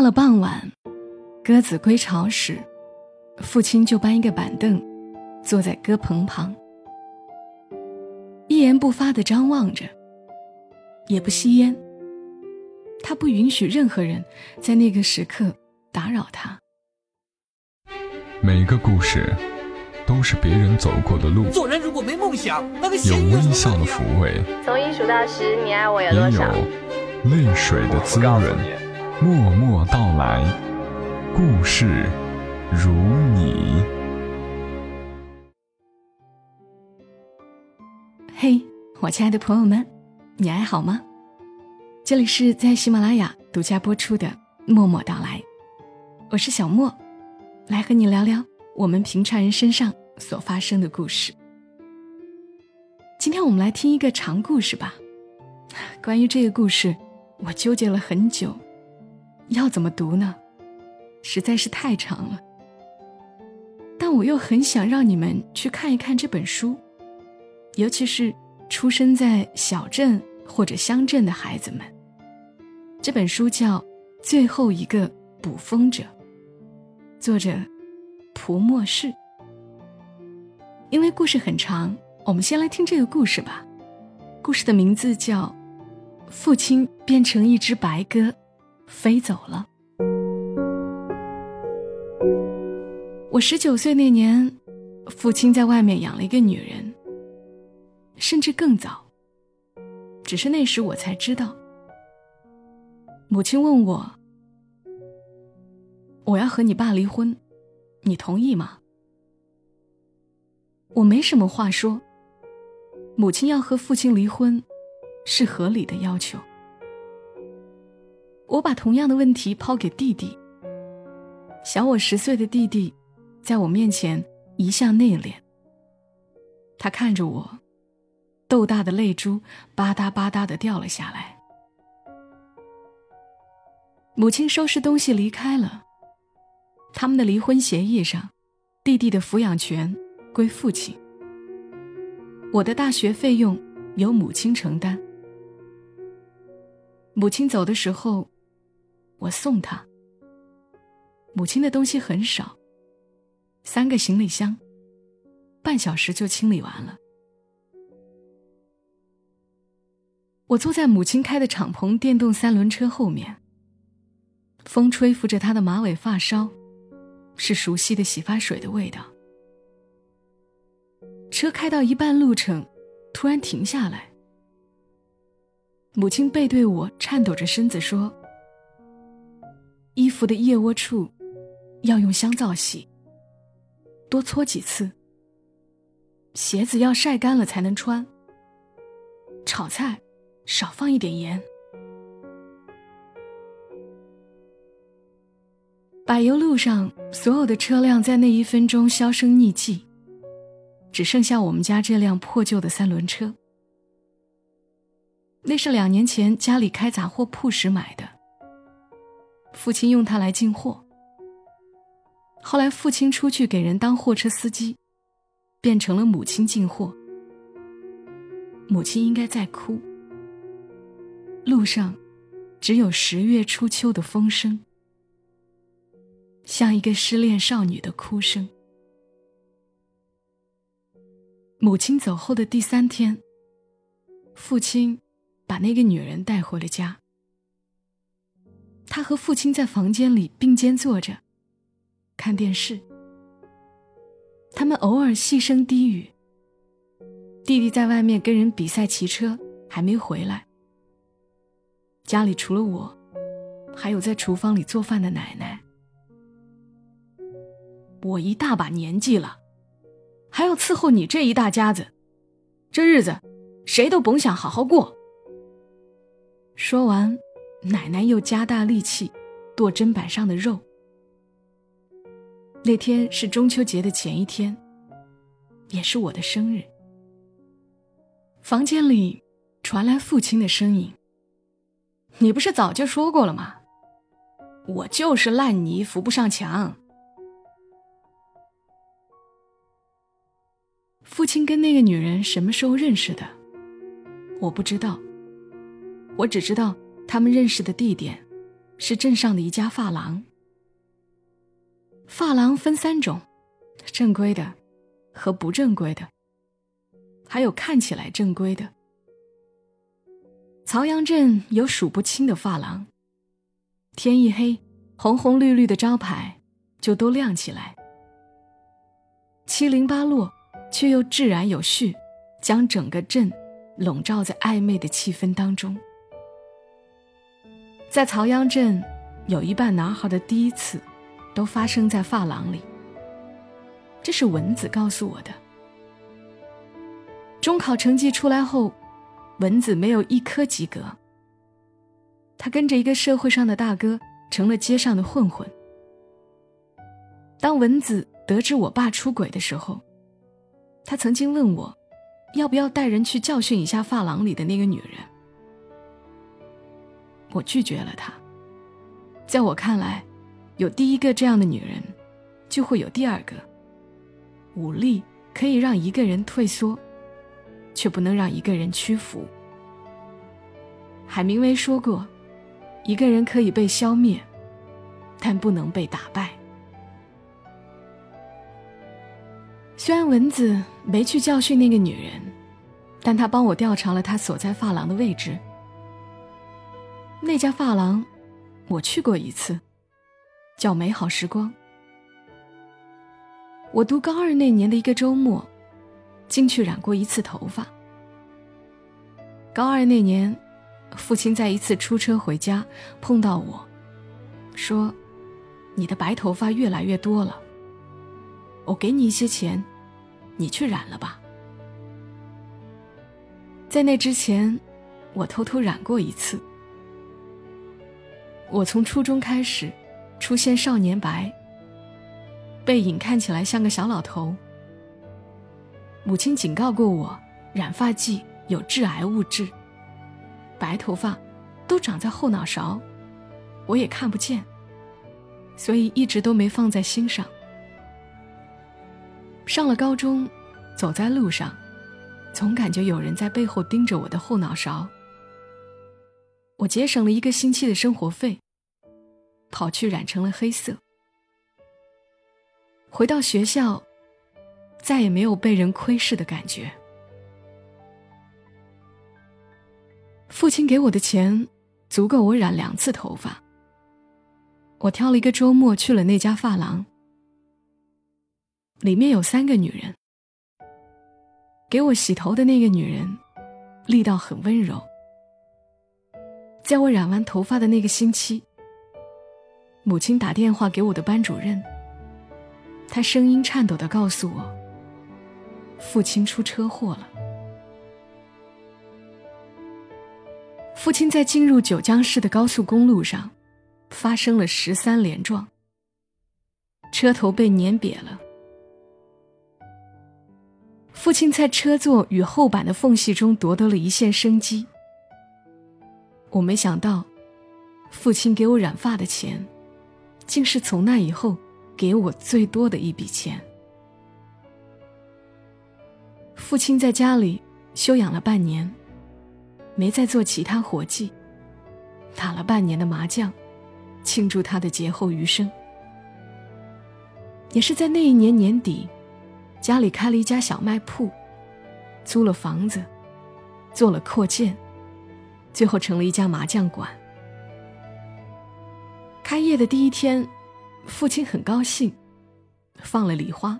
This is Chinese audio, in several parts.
到了傍晚，鸽子归巢时，父亲就搬一个板凳，坐在鸽棚旁，一言不发地张望着，也不吸烟。他不允许任何人在那个时刻打扰他。每个故事都是别人走过的路，做人如果没梦想，那个有微笑的抚慰，从一数到十，你爱我有多也少？有泪水的滋润。默默到来，故事如你。嘿，我亲爱的朋友们，你还好吗？这里是在喜马拉雅独家播出的《默默到来》，我是小莫，来和你聊聊我们平常人身上所发生的故事。今天我们来听一个长故事吧。关于这个故事，我纠结了很久。要怎么读呢？实在是太长了。但我又很想让你们去看一看这本书，尤其是出生在小镇或者乡镇的孩子们。这本书叫《最后一个捕风者》，作者蒲默氏。因为故事很长，我们先来听这个故事吧。故事的名字叫《父亲变成一只白鸽》。飞走了。我十九岁那年，父亲在外面养了一个女人，甚至更早。只是那时我才知道。母亲问我：“我要和你爸离婚，你同意吗？”我没什么话说。母亲要和父亲离婚，是合理的要求。我把同样的问题抛给弟弟。小我十岁的弟弟，在我面前一向内敛。他看着我，豆大的泪珠吧嗒吧嗒的掉了下来。母亲收拾东西离开了。他们的离婚协议上，弟弟的抚养权归父亲。我的大学费用由母亲承担。母亲走的时候。我送他。母亲的东西很少，三个行李箱，半小时就清理完了。我坐在母亲开的敞篷电动三轮车后面，风吹拂着她的马尾发梢，是熟悉的洗发水的味道。车开到一半路程，突然停下来。母亲背对我，颤抖着身子说。衣服的腋窝处要用香皂洗，多搓几次。鞋子要晒干了才能穿。炒菜少放一点盐。柏油路上所有的车辆在那一分钟销声匿迹，只剩下我们家这辆破旧的三轮车。那是两年前家里开杂货铺时买的。父亲用它来进货。后来父亲出去给人当货车司机，变成了母亲进货。母亲应该在哭。路上，只有十月初秋的风声，像一个失恋少女的哭声。母亲走后的第三天，父亲把那个女人带回了家。他和父亲在房间里并肩坐着，看电视。他们偶尔细声低语。弟弟在外面跟人比赛骑车，还没回来。家里除了我，还有在厨房里做饭的奶奶。我一大把年纪了，还要伺候你这一大家子，这日子谁都甭想好好过。说完。奶奶又加大力气剁砧板上的肉。那天是中秋节的前一天，也是我的生日。房间里传来父亲的声音：“你不是早就说过了吗？我就是烂泥扶不上墙。”父亲跟那个女人什么时候认识的？我不知道。我只知道。他们认识的地点是镇上的一家发廊。发廊分三种：正规的和不正规的，还有看起来正规的。曹阳镇有数不清的发廊，天一黑，红红绿绿的招牌就都亮起来，七零八落，却又自然有序，将整个镇笼罩在暧昧的气氛当中。在曹阳镇，有一半男孩的第一次，都发生在发廊里。这是蚊子告诉我的。中考成绩出来后，蚊子没有一科及格。他跟着一个社会上的大哥，成了街上的混混。当蚊子得知我爸出轨的时候，他曾经问我，要不要带人去教训一下发廊里的那个女人。我拒绝了他。在我看来，有第一个这样的女人，就会有第二个。武力可以让一个人退缩，却不能让一个人屈服。海明威说过：“一个人可以被消灭，但不能被打败。”虽然蚊子没去教训那个女人，但他帮我调查了她所在发廊的位置。那家发廊，我去过一次，叫美好时光。我读高二那年的一个周末，进去染过一次头发。高二那年，父亲在一次出车回家碰到我，说：“你的白头发越来越多了，我给你一些钱，你去染了吧。”在那之前，我偷偷染过一次。我从初中开始，出现少年白，背影看起来像个小老头。母亲警告过我，染发剂有致癌物质。白头发都长在后脑勺，我也看不见，所以一直都没放在心上。上了高中，走在路上，总感觉有人在背后盯着我的后脑勺。我节省了一个星期的生活费，跑去染成了黑色。回到学校，再也没有被人窥视的感觉。父亲给我的钱足够我染两次头发。我挑了一个周末去了那家发廊，里面有三个女人。给我洗头的那个女人，力道很温柔。在我染完头发的那个星期，母亲打电话给我的班主任。她声音颤抖的告诉我，父亲出车祸了。父亲在进入九江市的高速公路上，发生了十三连撞，车头被碾瘪了。父亲在车座与后板的缝隙中夺得了一线生机。我没想到，父亲给我染发的钱，竟是从那以后给我最多的一笔钱。父亲在家里休养了半年，没再做其他活计，打了半年的麻将，庆祝他的劫后余生。也是在那一年年底，家里开了一家小卖铺，租了房子，做了扩建。最后成了一家麻将馆。开业的第一天，父亲很高兴，放了礼花。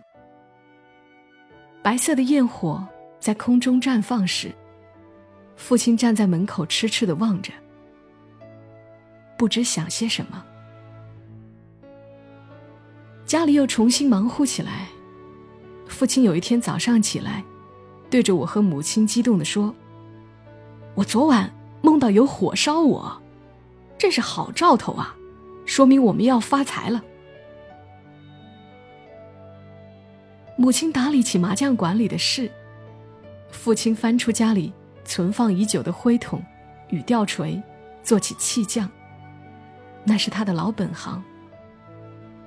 白色的焰火在空中绽放时，父亲站在门口痴痴的望着，不知想些什么。家里又重新忙活起来。父亲有一天早上起来，对着我和母亲激动的说：“我昨晚。”梦到有火烧我，这是好兆头啊，说明我们要发财了。母亲打理起麻将馆里的事，父亲翻出家里存放已久的灰桶与吊锤，做起砌匠。那是他的老本行。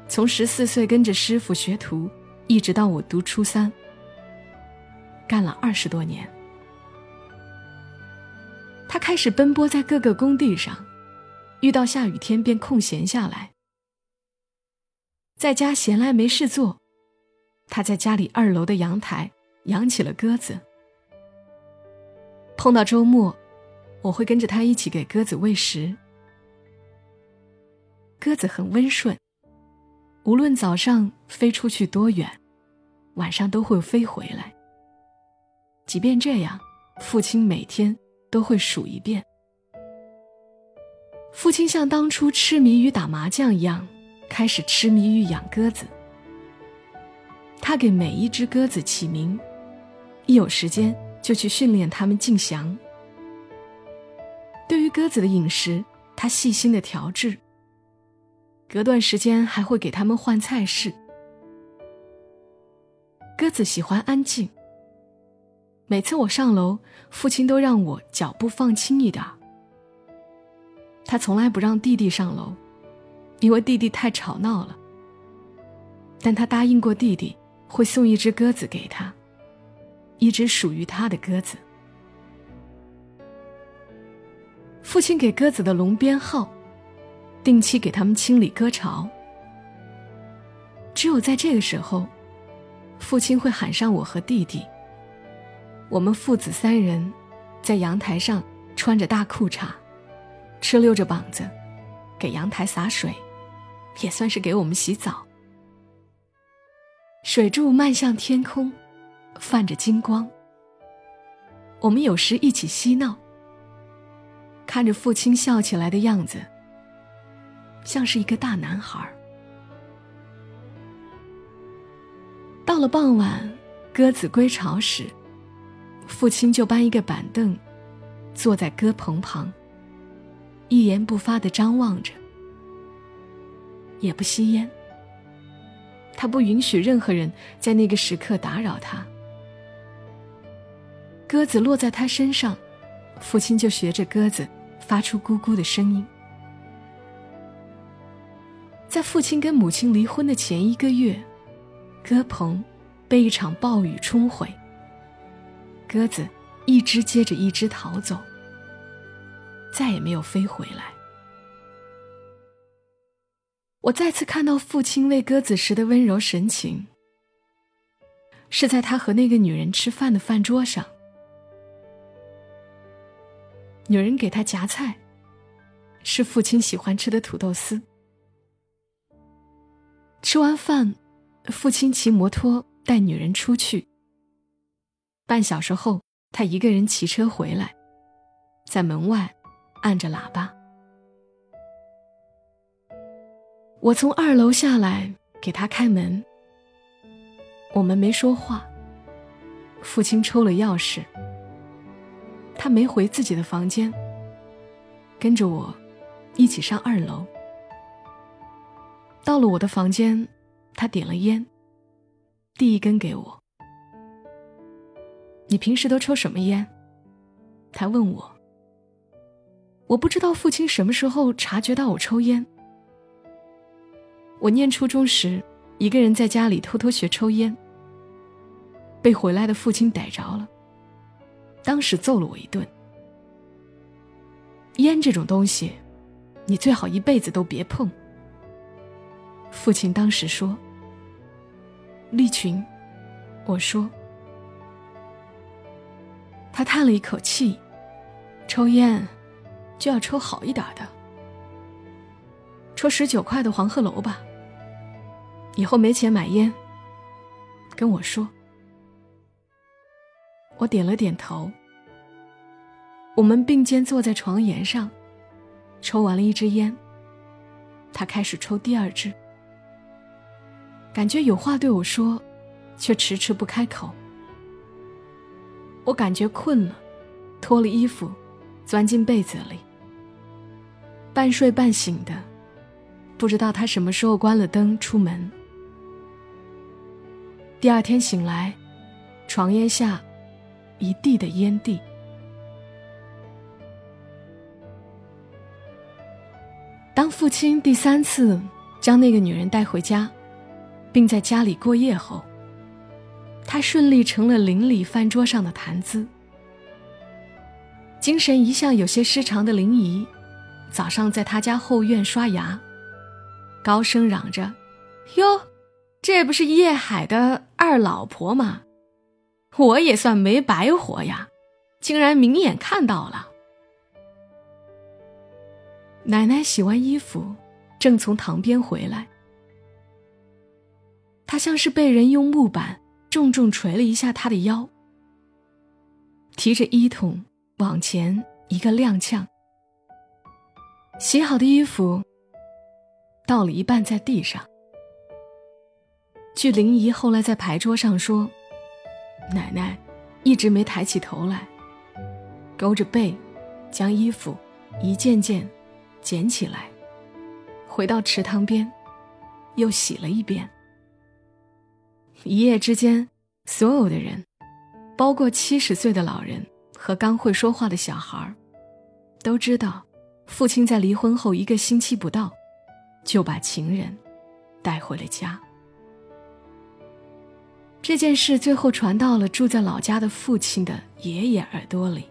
从十四岁跟着师傅学徒，一直到我读初三，干了二十多年。他开始奔波在各个工地上，遇到下雨天便空闲下来，在家闲来没事做，他在家里二楼的阳台养起了鸽子。碰到周末，我会跟着他一起给鸽子喂食。鸽子很温顺，无论早上飞出去多远，晚上都会飞回来。即便这样，父亲每天都会数一遍。父亲像当初痴迷于打麻将一样，开始痴迷于养鸽子。他给每一只鸽子起名，一有时间就去训练它们竞翔。对于鸽子的饮食，他细心的调制。隔段时间还会给它们换菜式。鸽子喜欢安静。每次我上楼，父亲都让我脚步放轻一点。他从来不让弟弟上楼，因为弟弟太吵闹了。但他答应过弟弟，会送一只鸽子给他，一只属于他的鸽子。父亲给鸽子的笼编号，定期给他们清理鸽巢。只有在这个时候，父亲会喊上我和弟弟。我们父子三人，在阳台上穿着大裤衩。哧溜着膀子，给阳台洒水，也算是给我们洗澡。水柱漫向天空，泛着金光。我们有时一起嬉闹，看着父亲笑起来的样子，像是一个大男孩。到了傍晚，鸽子归巢时，父亲就搬一个板凳，坐在鸽棚旁。一言不发的张望着，也不吸烟。他不允许任何人在那个时刻打扰他。鸽子落在他身上，父亲就学着鸽子发出咕咕的声音。在父亲跟母亲离婚的前一个月，鸽棚被一场暴雨冲毁，鸽子一只接着一只逃走。再也没有飞回来。我再次看到父亲喂鸽子时的温柔神情，是在他和那个女人吃饭的饭桌上。女人给他夹菜，是父亲喜欢吃的土豆丝。吃完饭，父亲骑摩托带女人出去。半小时后，他一个人骑车回来，在门外。按着喇叭，我从二楼下来给他开门。我们没说话。父亲抽了钥匙，他没回自己的房间，跟着我一起上二楼。到了我的房间，他点了烟，递一根给我。你平时都抽什么烟？他问我。我不知道父亲什么时候察觉到我抽烟。我念初中时，一个人在家里偷偷学抽烟，被回来的父亲逮着了，当时揍了我一顿。烟这种东西，你最好一辈子都别碰。父亲当时说：“利群。”我说。他叹了一口气，抽烟。就要抽好一点的，抽十九块的黄鹤楼吧。以后没钱买烟，跟我说。我点了点头。我们并肩坐在床沿上，抽完了一支烟，他开始抽第二支，感觉有话对我说，却迟迟不开口。我感觉困了，脱了衣服，钻进被子里。半睡半醒的，不知道他什么时候关了灯出门。第二天醒来，床沿下一地的烟蒂。当父亲第三次将那个女人带回家，并在家里过夜后，他顺利成了邻里饭桌上的谈资。精神一向有些失常的林姨。早上在他家后院刷牙，高声嚷着：“哟，这不是叶海的二老婆吗？我也算没白活呀，竟然明眼看到了。”奶奶洗完衣服，正从塘边回来，她像是被人用木板重重捶了一下他的腰，提着衣桶往前一个踉跄。洗好的衣服倒了一半在地上。据林姨后来在牌桌上说，奶奶一直没抬起头来，勾着背，将衣服一件件捡起来，回到池塘边，又洗了一遍。一夜之间，所有的人，包括七十岁的老人和刚会说话的小孩都知道。父亲在离婚后一个星期不到，就把情人带回了家。这件事最后传到了住在老家的父亲的爷爷耳朵里。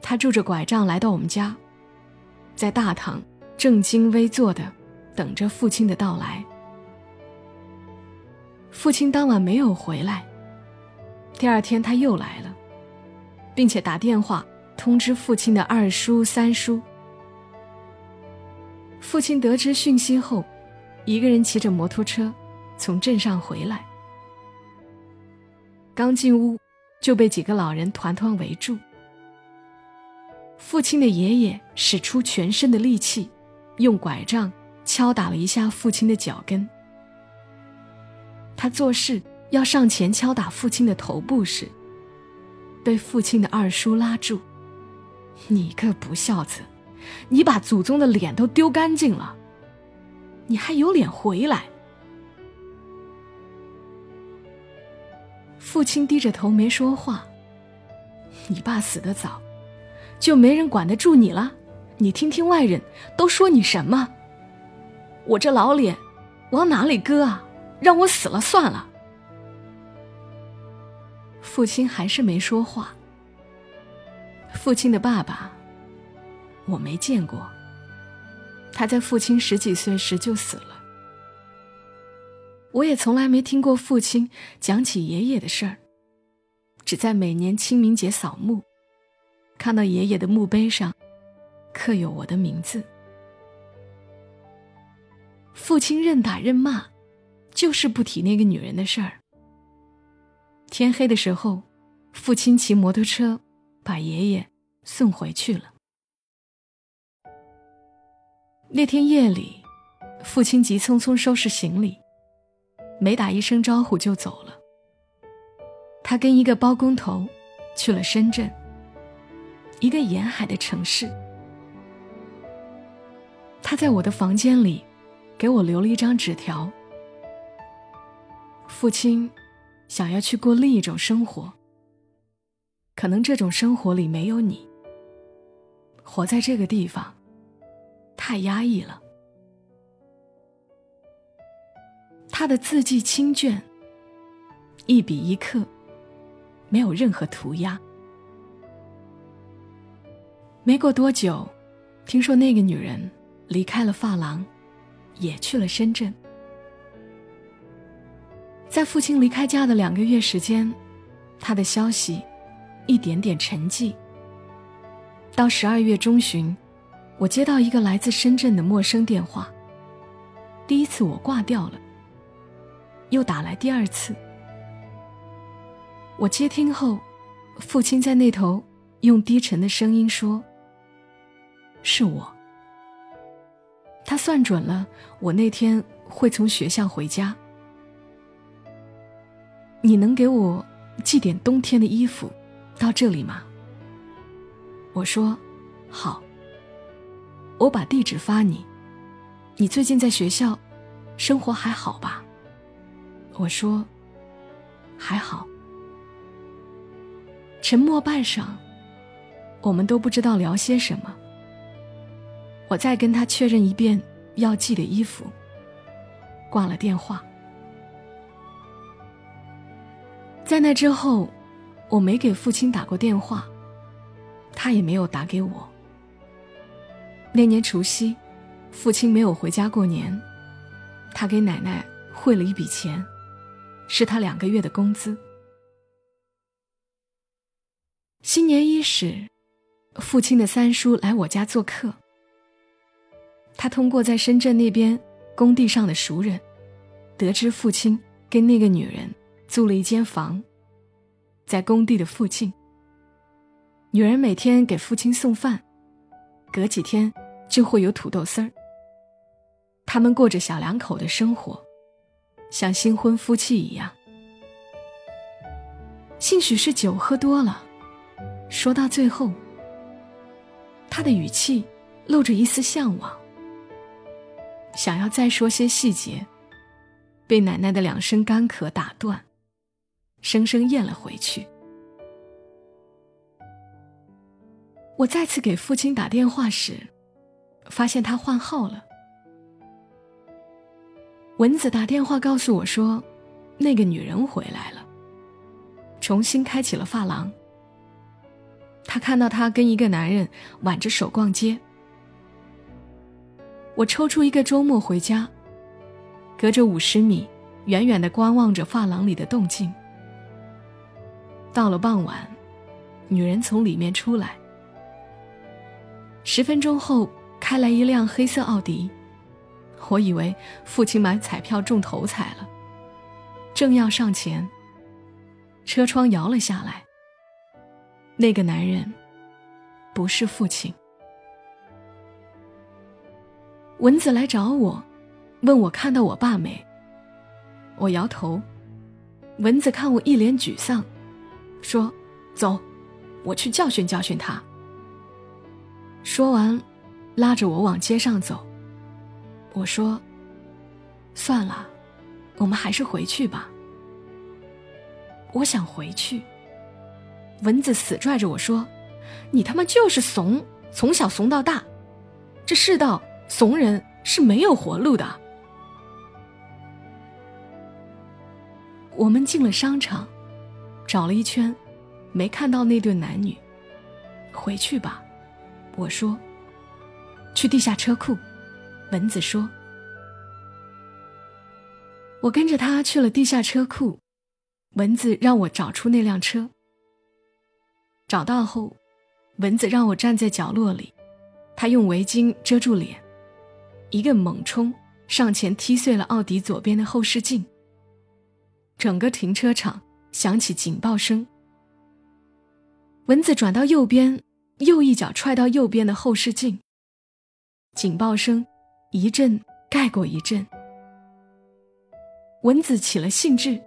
他拄着拐杖来到我们家，在大堂正襟危坐的等着父亲的到来。父亲当晚没有回来，第二天他又来了，并且打电话。通知父亲的二叔、三叔。父亲得知讯息后，一个人骑着摩托车从镇上回来。刚进屋，就被几个老人团团围住。父亲的爷爷使出全身的力气，用拐杖敲打了一下父亲的脚跟。他做事要上前敲打父亲的头部时，被父亲的二叔拉住。你个不孝子，你把祖宗的脸都丢干净了，你还有脸回来？父亲低着头没说话。你爸死得早，就没人管得住你了。你听听外人都说你什么？我这老脸往哪里搁啊？让我死了算了。父亲还是没说话。父亲的爸爸，我没见过。他在父亲十几岁时就死了。我也从来没听过父亲讲起爷爷的事儿，只在每年清明节扫墓，看到爷爷的墓碑上刻有我的名字。父亲任打任骂，就是不提那个女人的事儿。天黑的时候，父亲骑摩托车。把爷爷送回去了。那天夜里，父亲急匆匆收拾行李，没打一声招呼就走了。他跟一个包工头去了深圳，一个沿海的城市。他在我的房间里给我留了一张纸条。父亲想要去过另一种生活。可能这种生活里没有你。活在这个地方，太压抑了。他的字迹清隽，一笔一刻，没有任何涂鸦。没过多久，听说那个女人离开了发廊，也去了深圳。在父亲离开家的两个月时间，他的消息。一点点沉寂。到十二月中旬，我接到一个来自深圳的陌生电话。第一次我挂掉了，又打来第二次。我接听后，父亲在那头用低沉的声音说：“是我。”他算准了我那天会从学校回家。你能给我寄点冬天的衣服？到这里吗？我说，好。我把地址发你。你最近在学校，生活还好吧？我说，还好。沉默半晌，我们都不知道聊些什么。我再跟他确认一遍要寄的衣服，挂了电话。在那之后。我没给父亲打过电话，他也没有打给我。那年除夕，父亲没有回家过年，他给奶奶汇了一笔钱，是他两个月的工资。新年伊始，父亲的三叔来我家做客。他通过在深圳那边工地上的熟人，得知父亲跟那个女人租了一间房，在工地的附近。女人每天给父亲送饭，隔几天就会有土豆丝儿。他们过着小两口的生活，像新婚夫妻一样。兴许是酒喝多了，说到最后，他的语气露着一丝向往，想要再说些细节，被奶奶的两声干咳打断，生生咽了回去。我再次给父亲打电话时，发现他换号了。蚊子打电话告诉我说，那个女人回来了，重新开启了发廊。他看到他跟一个男人挽着手逛街。我抽出一个周末回家，隔着五十米，远远的观望着发廊里的动静。到了傍晚，女人从里面出来。十分钟后，开来一辆黑色奥迪。我以为父亲买彩票中头彩了，正要上前，车窗摇了下来。那个男人不是父亲。蚊子来找我，问我看到我爸没。我摇头。蚊子看我一脸沮丧，说：“走，我去教训教训他。”说完，拉着我往街上走。我说：“算了，我们还是回去吧。”我想回去。蚊子死拽着我说：“你他妈就是怂，从小怂到大，这世道怂人是没有活路的。”我们进了商场，找了一圈，没看到那对男女。回去吧。我说：“去地下车库。”蚊子说：“我跟着他去了地下车库。”蚊子让我找出那辆车。找到后，蚊子让我站在角落里，他用围巾遮住脸，一个猛冲上前踢碎了奥迪左边的后视镜。整个停车场响起警报声。蚊子转到右边。又一脚踹到右边的后视镜。警报声一阵盖过一阵。蚊子起了兴致，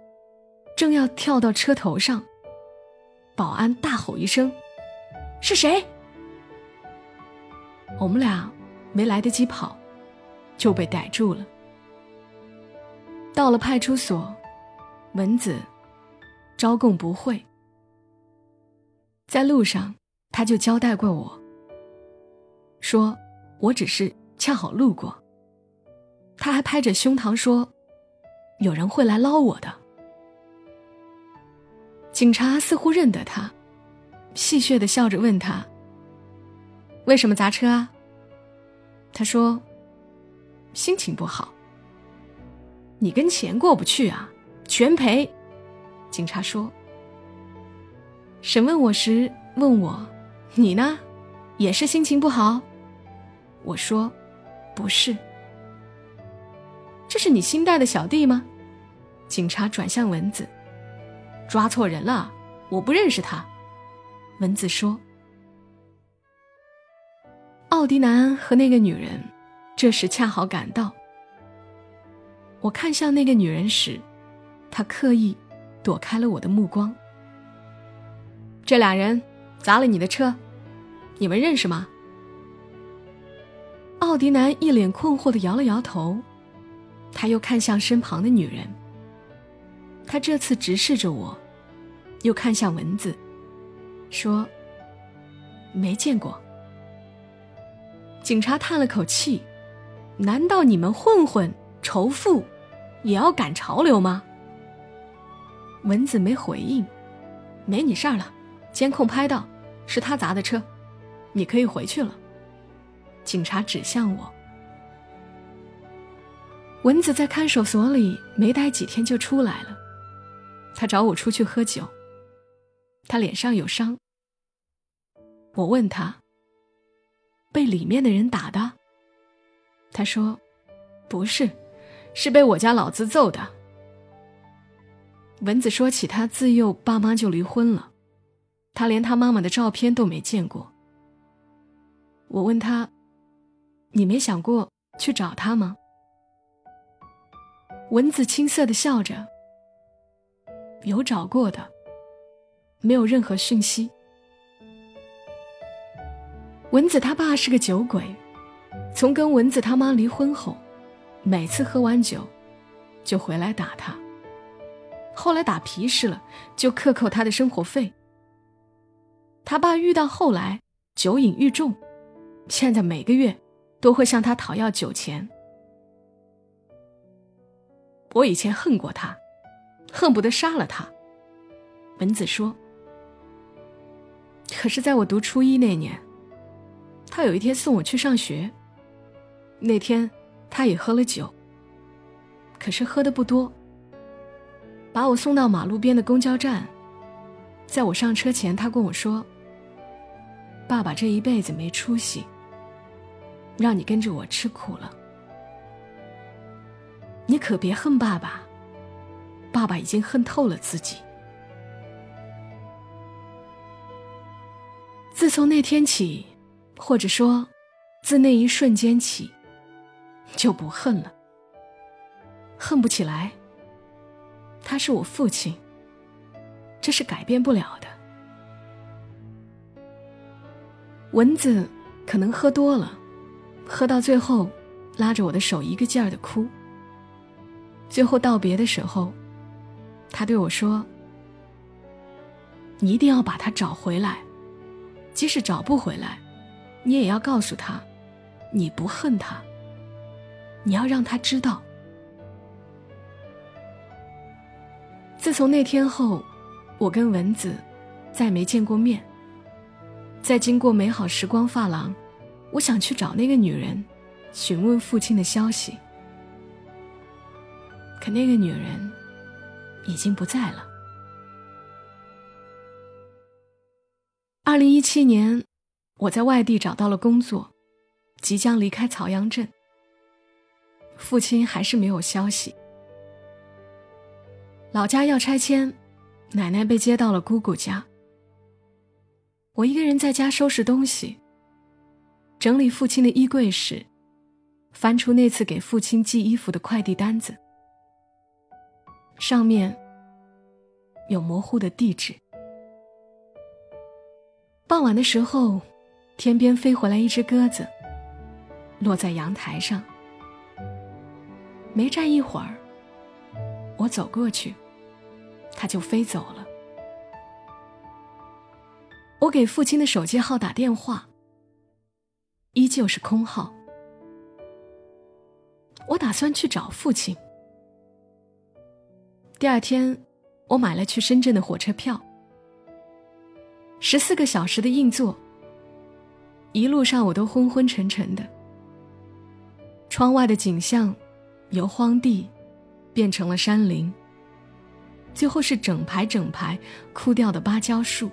正要跳到车头上，保安大吼一声：“是谁？”我们俩没来得及跑，就被逮住了。到了派出所，蚊子招供不讳，在路上。他就交代过我，说我只是恰好路过。他还拍着胸膛说，有人会来捞我的。警察似乎认得他，戏谑的笑着问他：“为什么砸车啊？”他说：“心情不好。”你跟钱过不去啊？全赔。警察说。审问我时问我。你呢，也是心情不好？我说，不是。这是你新带的小弟吗？警察转向蚊子，抓错人了，我不认识他。蚊子说。奥迪男和那个女人，这时恰好赶到。我看向那个女人时，她刻意躲开了我的目光。这俩人。砸了你的车，你们认识吗？奥迪男一脸困惑的摇了摇头，他又看向身旁的女人。他这次直视着我，又看向蚊子，说：“没见过。”警察叹了口气：“难道你们混混仇富，也要赶潮流吗？”蚊子没回应，没你事儿了，监控拍到。是他砸的车，你可以回去了。警察指向我。蚊子在看守所里没待几天就出来了，他找我出去喝酒。他脸上有伤。我问他：“被里面的人打的？”他说：“不是，是被我家老子揍的。”蚊子说起他自幼爸妈就离婚了，他连他妈妈的照片都没见过。我问他：“你没想过去找他吗？”蚊子青涩的笑着：“有找过的，没有任何讯息。”蚊子他爸是个酒鬼，从跟蚊子他妈离婚后，每次喝完酒，就回来打他。后来打皮实了，就克扣他的生活费。他爸遇到后来酒瘾愈重，现在每个月都会向他讨要酒钱。我以前恨过他，恨不得杀了他。蚊子说：“可是，在我读初一那年，他有一天送我去上学。那天，他也喝了酒，可是喝的不多。把我送到马路边的公交站，在我上车前，他跟我说：‘爸爸这一辈子没出息，让你跟着我吃苦了。’”你可别恨爸爸，爸爸已经恨透了自己。自从那天起，或者说，自那一瞬间起，就不恨了。恨不起来。他是我父亲，这是改变不了的。蚊子可能喝多了，喝到最后，拉着我的手一个劲儿的哭。最后道别的时候，他对我说：“你一定要把他找回来，即使找不回来，你也要告诉他，你不恨他。你要让他知道。”自从那天后，我跟蚊子再没见过面。在经过美好时光发廊，我想去找那个女人，询问父亲的消息。可那个女人已经不在了。二零一七年，我在外地找到了工作，即将离开曹阳镇。父亲还是没有消息。老家要拆迁，奶奶被接到了姑姑家。我一个人在家收拾东西，整理父亲的衣柜时，翻出那次给父亲寄衣服的快递单子。上面有模糊的地址。傍晚的时候，天边飞回来一只鸽子，落在阳台上。没站一会儿，我走过去，他就飞走了。我给父亲的手机号打电话，依旧是空号。我打算去找父亲。第二天，我买了去深圳的火车票，十四个小时的硬座。一路上我都昏昏沉沉的，窗外的景象由荒地变成了山林，最后是整排整排枯掉的芭蕉树。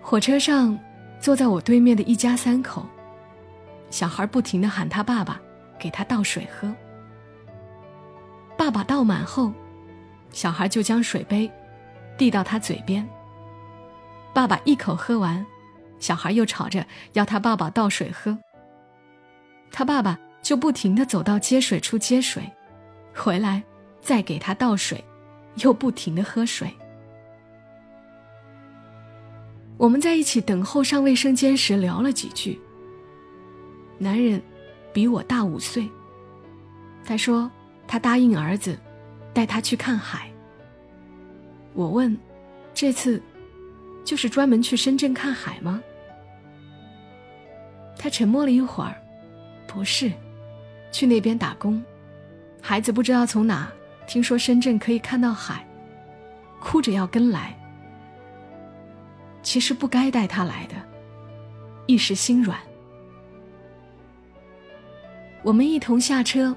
火车上，坐在我对面的一家三口，小孩不停的喊他爸爸，给他倒水喝。爸爸倒满后，小孩就将水杯递到他嘴边。爸爸一口喝完，小孩又吵着要他爸爸倒水喝。他爸爸就不停的走到接水处接水，回来再给他倒水，又不停的喝水。我们在一起等候上卫生间时聊了几句。男人比我大五岁，他说。他答应儿子，带他去看海。我问：“这次，就是专门去深圳看海吗？”他沉默了一会儿，不是，去那边打工。孩子不知道从哪听说深圳可以看到海，哭着要跟来。其实不该带他来的，一时心软。我们一同下车，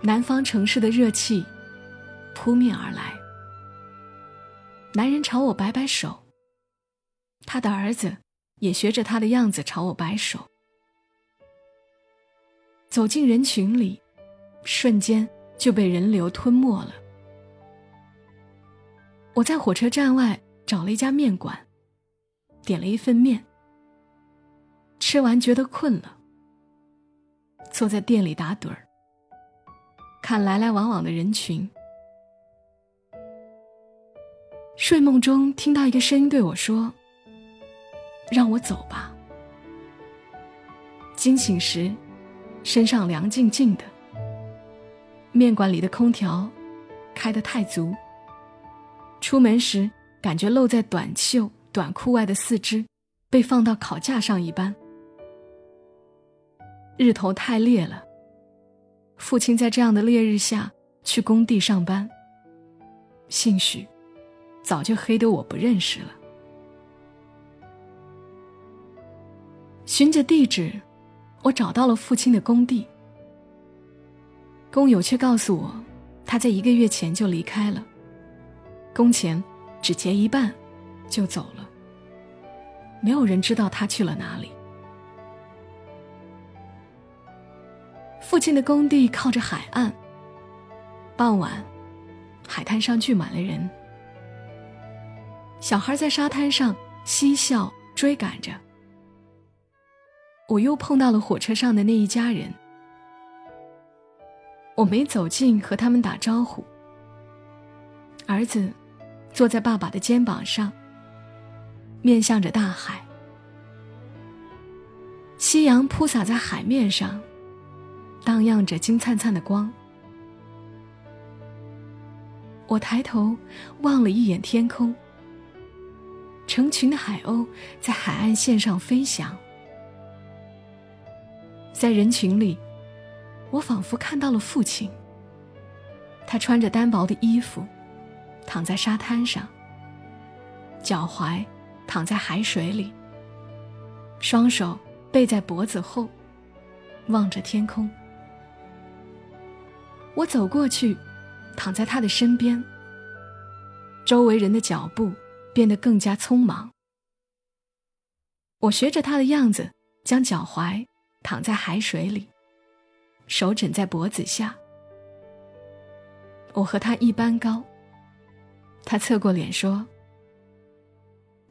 南方城市的热气扑面而来。男人朝我摆摆手，他的儿子也学着他的样子朝我摆手。走进人群里，瞬间就被人流吞没了。我在火车站外找了一家面馆，点了一份面。吃完觉得困了，坐在店里打盹儿，看来来往往的人群。睡梦中听到一个声音对我说：“让我走吧。”惊醒时，身上凉静静的。面馆里的空调开得太足。出门时，感觉露在短袖短裤外的四肢，被放到烤架上一般。日头太烈了，父亲在这样的烈日下去工地上班。兴许，早就黑得我不认识了。循着地址，我找到了父亲的工地。工友却告诉我，他在一个月前就离开了。工钱只结一半，就走了。没有人知道他去了哪里。父亲的工地靠着海岸。傍晚，海滩上聚满了人，小孩在沙滩上嬉笑追赶着。我又碰到了火车上的那一家人，我没走近和他们打招呼。儿子。坐在爸爸的肩膀上，面向着大海。夕阳铺洒在海面上，荡漾着金灿灿的光。我抬头望了一眼天空，成群的海鸥在海岸线上飞翔。在人群里，我仿佛看到了父亲。他穿着单薄的衣服。躺在沙滩上，脚踝躺在海水里，双手背在脖子后，望着天空。我走过去，躺在他的身边。周围人的脚步变得更加匆忙。我学着他的样子，将脚踝躺在海水里，手枕在脖子下。我和他一般高。他侧过脸说：“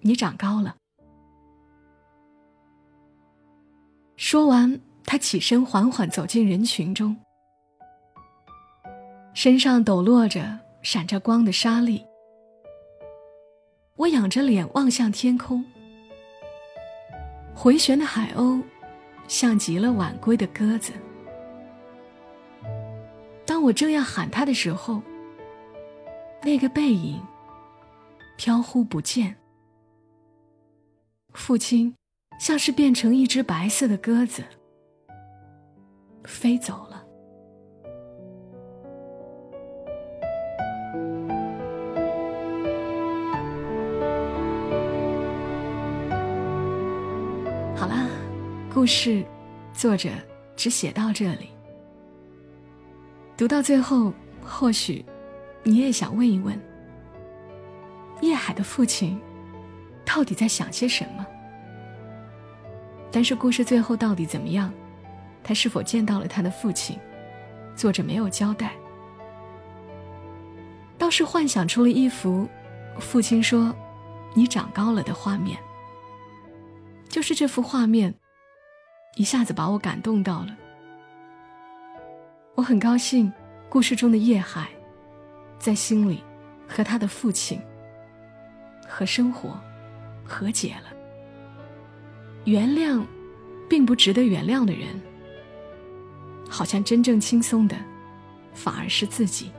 你长高了。”说完，他起身缓缓走进人群中，身上抖落着闪着光的沙粒。我仰着脸望向天空，回旋的海鸥，像极了晚归的鸽子。当我正要喊他的时候，那个背影飘忽不见，父亲像是变成一只白色的鸽子飞走了。好啦，故事作者只写到这里，读到最后，或许。你也想问一问，叶海的父亲到底在想些什么？但是故事最后到底怎么样？他是否见到了他的父亲？作者没有交代，倒是幻想出了一幅父亲说“你长高了”的画面。就是这幅画面，一下子把我感动到了。我很高兴，故事中的叶海。在心里，和他的父亲和生活和解了。原谅，并不值得原谅的人，好像真正轻松的，反而是自己。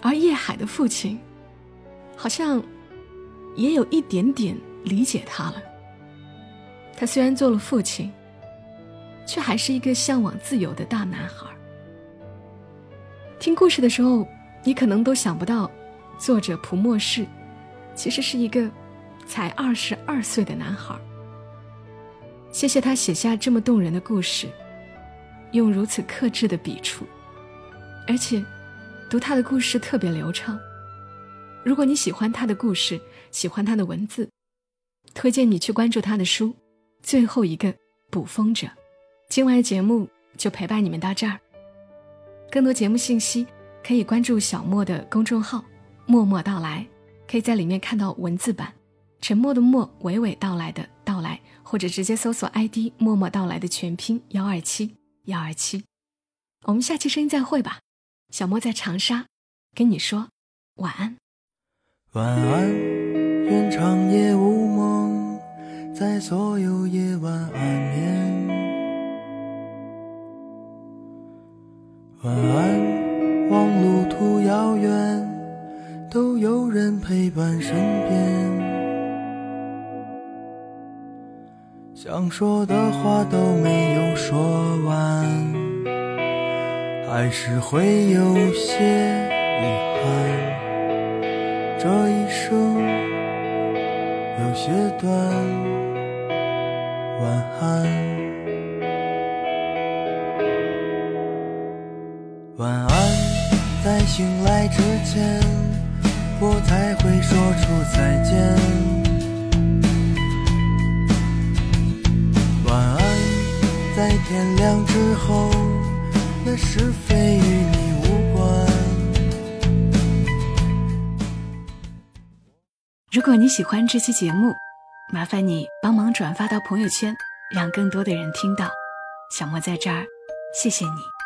而叶海的父亲，好像也有一点点理解他了。他虽然做了父亲，却还是一个向往自由的大男孩。听故事的时候。你可能都想不到，作者蒲默氏其实是一个才二十二岁的男孩。谢谢他写下这么动人的故事，用如此克制的笔触，而且读他的故事特别流畅。如果你喜欢他的故事，喜欢他的文字，推荐你去关注他的书《最后一个捕风者》。今晚的节目就陪伴你们到这儿。更多节目信息可以关注小莫的公众号“默默到来”，可以在里面看到文字版。沉默的默，娓娓道来的到来，或者直接搜索 ID“ 默默到来”的全拼幺二七幺二七。我们下期声音再会吧。小莫在长沙跟你说晚安。晚安，愿长夜无梦，在所有夜晚安眠。晚安，望路途遥远，都有人陪伴身边。想说的话都没有说完，还是会有些遗憾。这一生有些短，晚安，醒来之前，我才会说出再见。晚安在天亮之后，那是非与你无关。如果你喜欢这期节目，麻烦你帮忙转发到朋友圈，让更多的人听到。小莫在这儿，谢谢你。